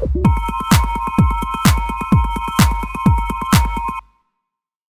you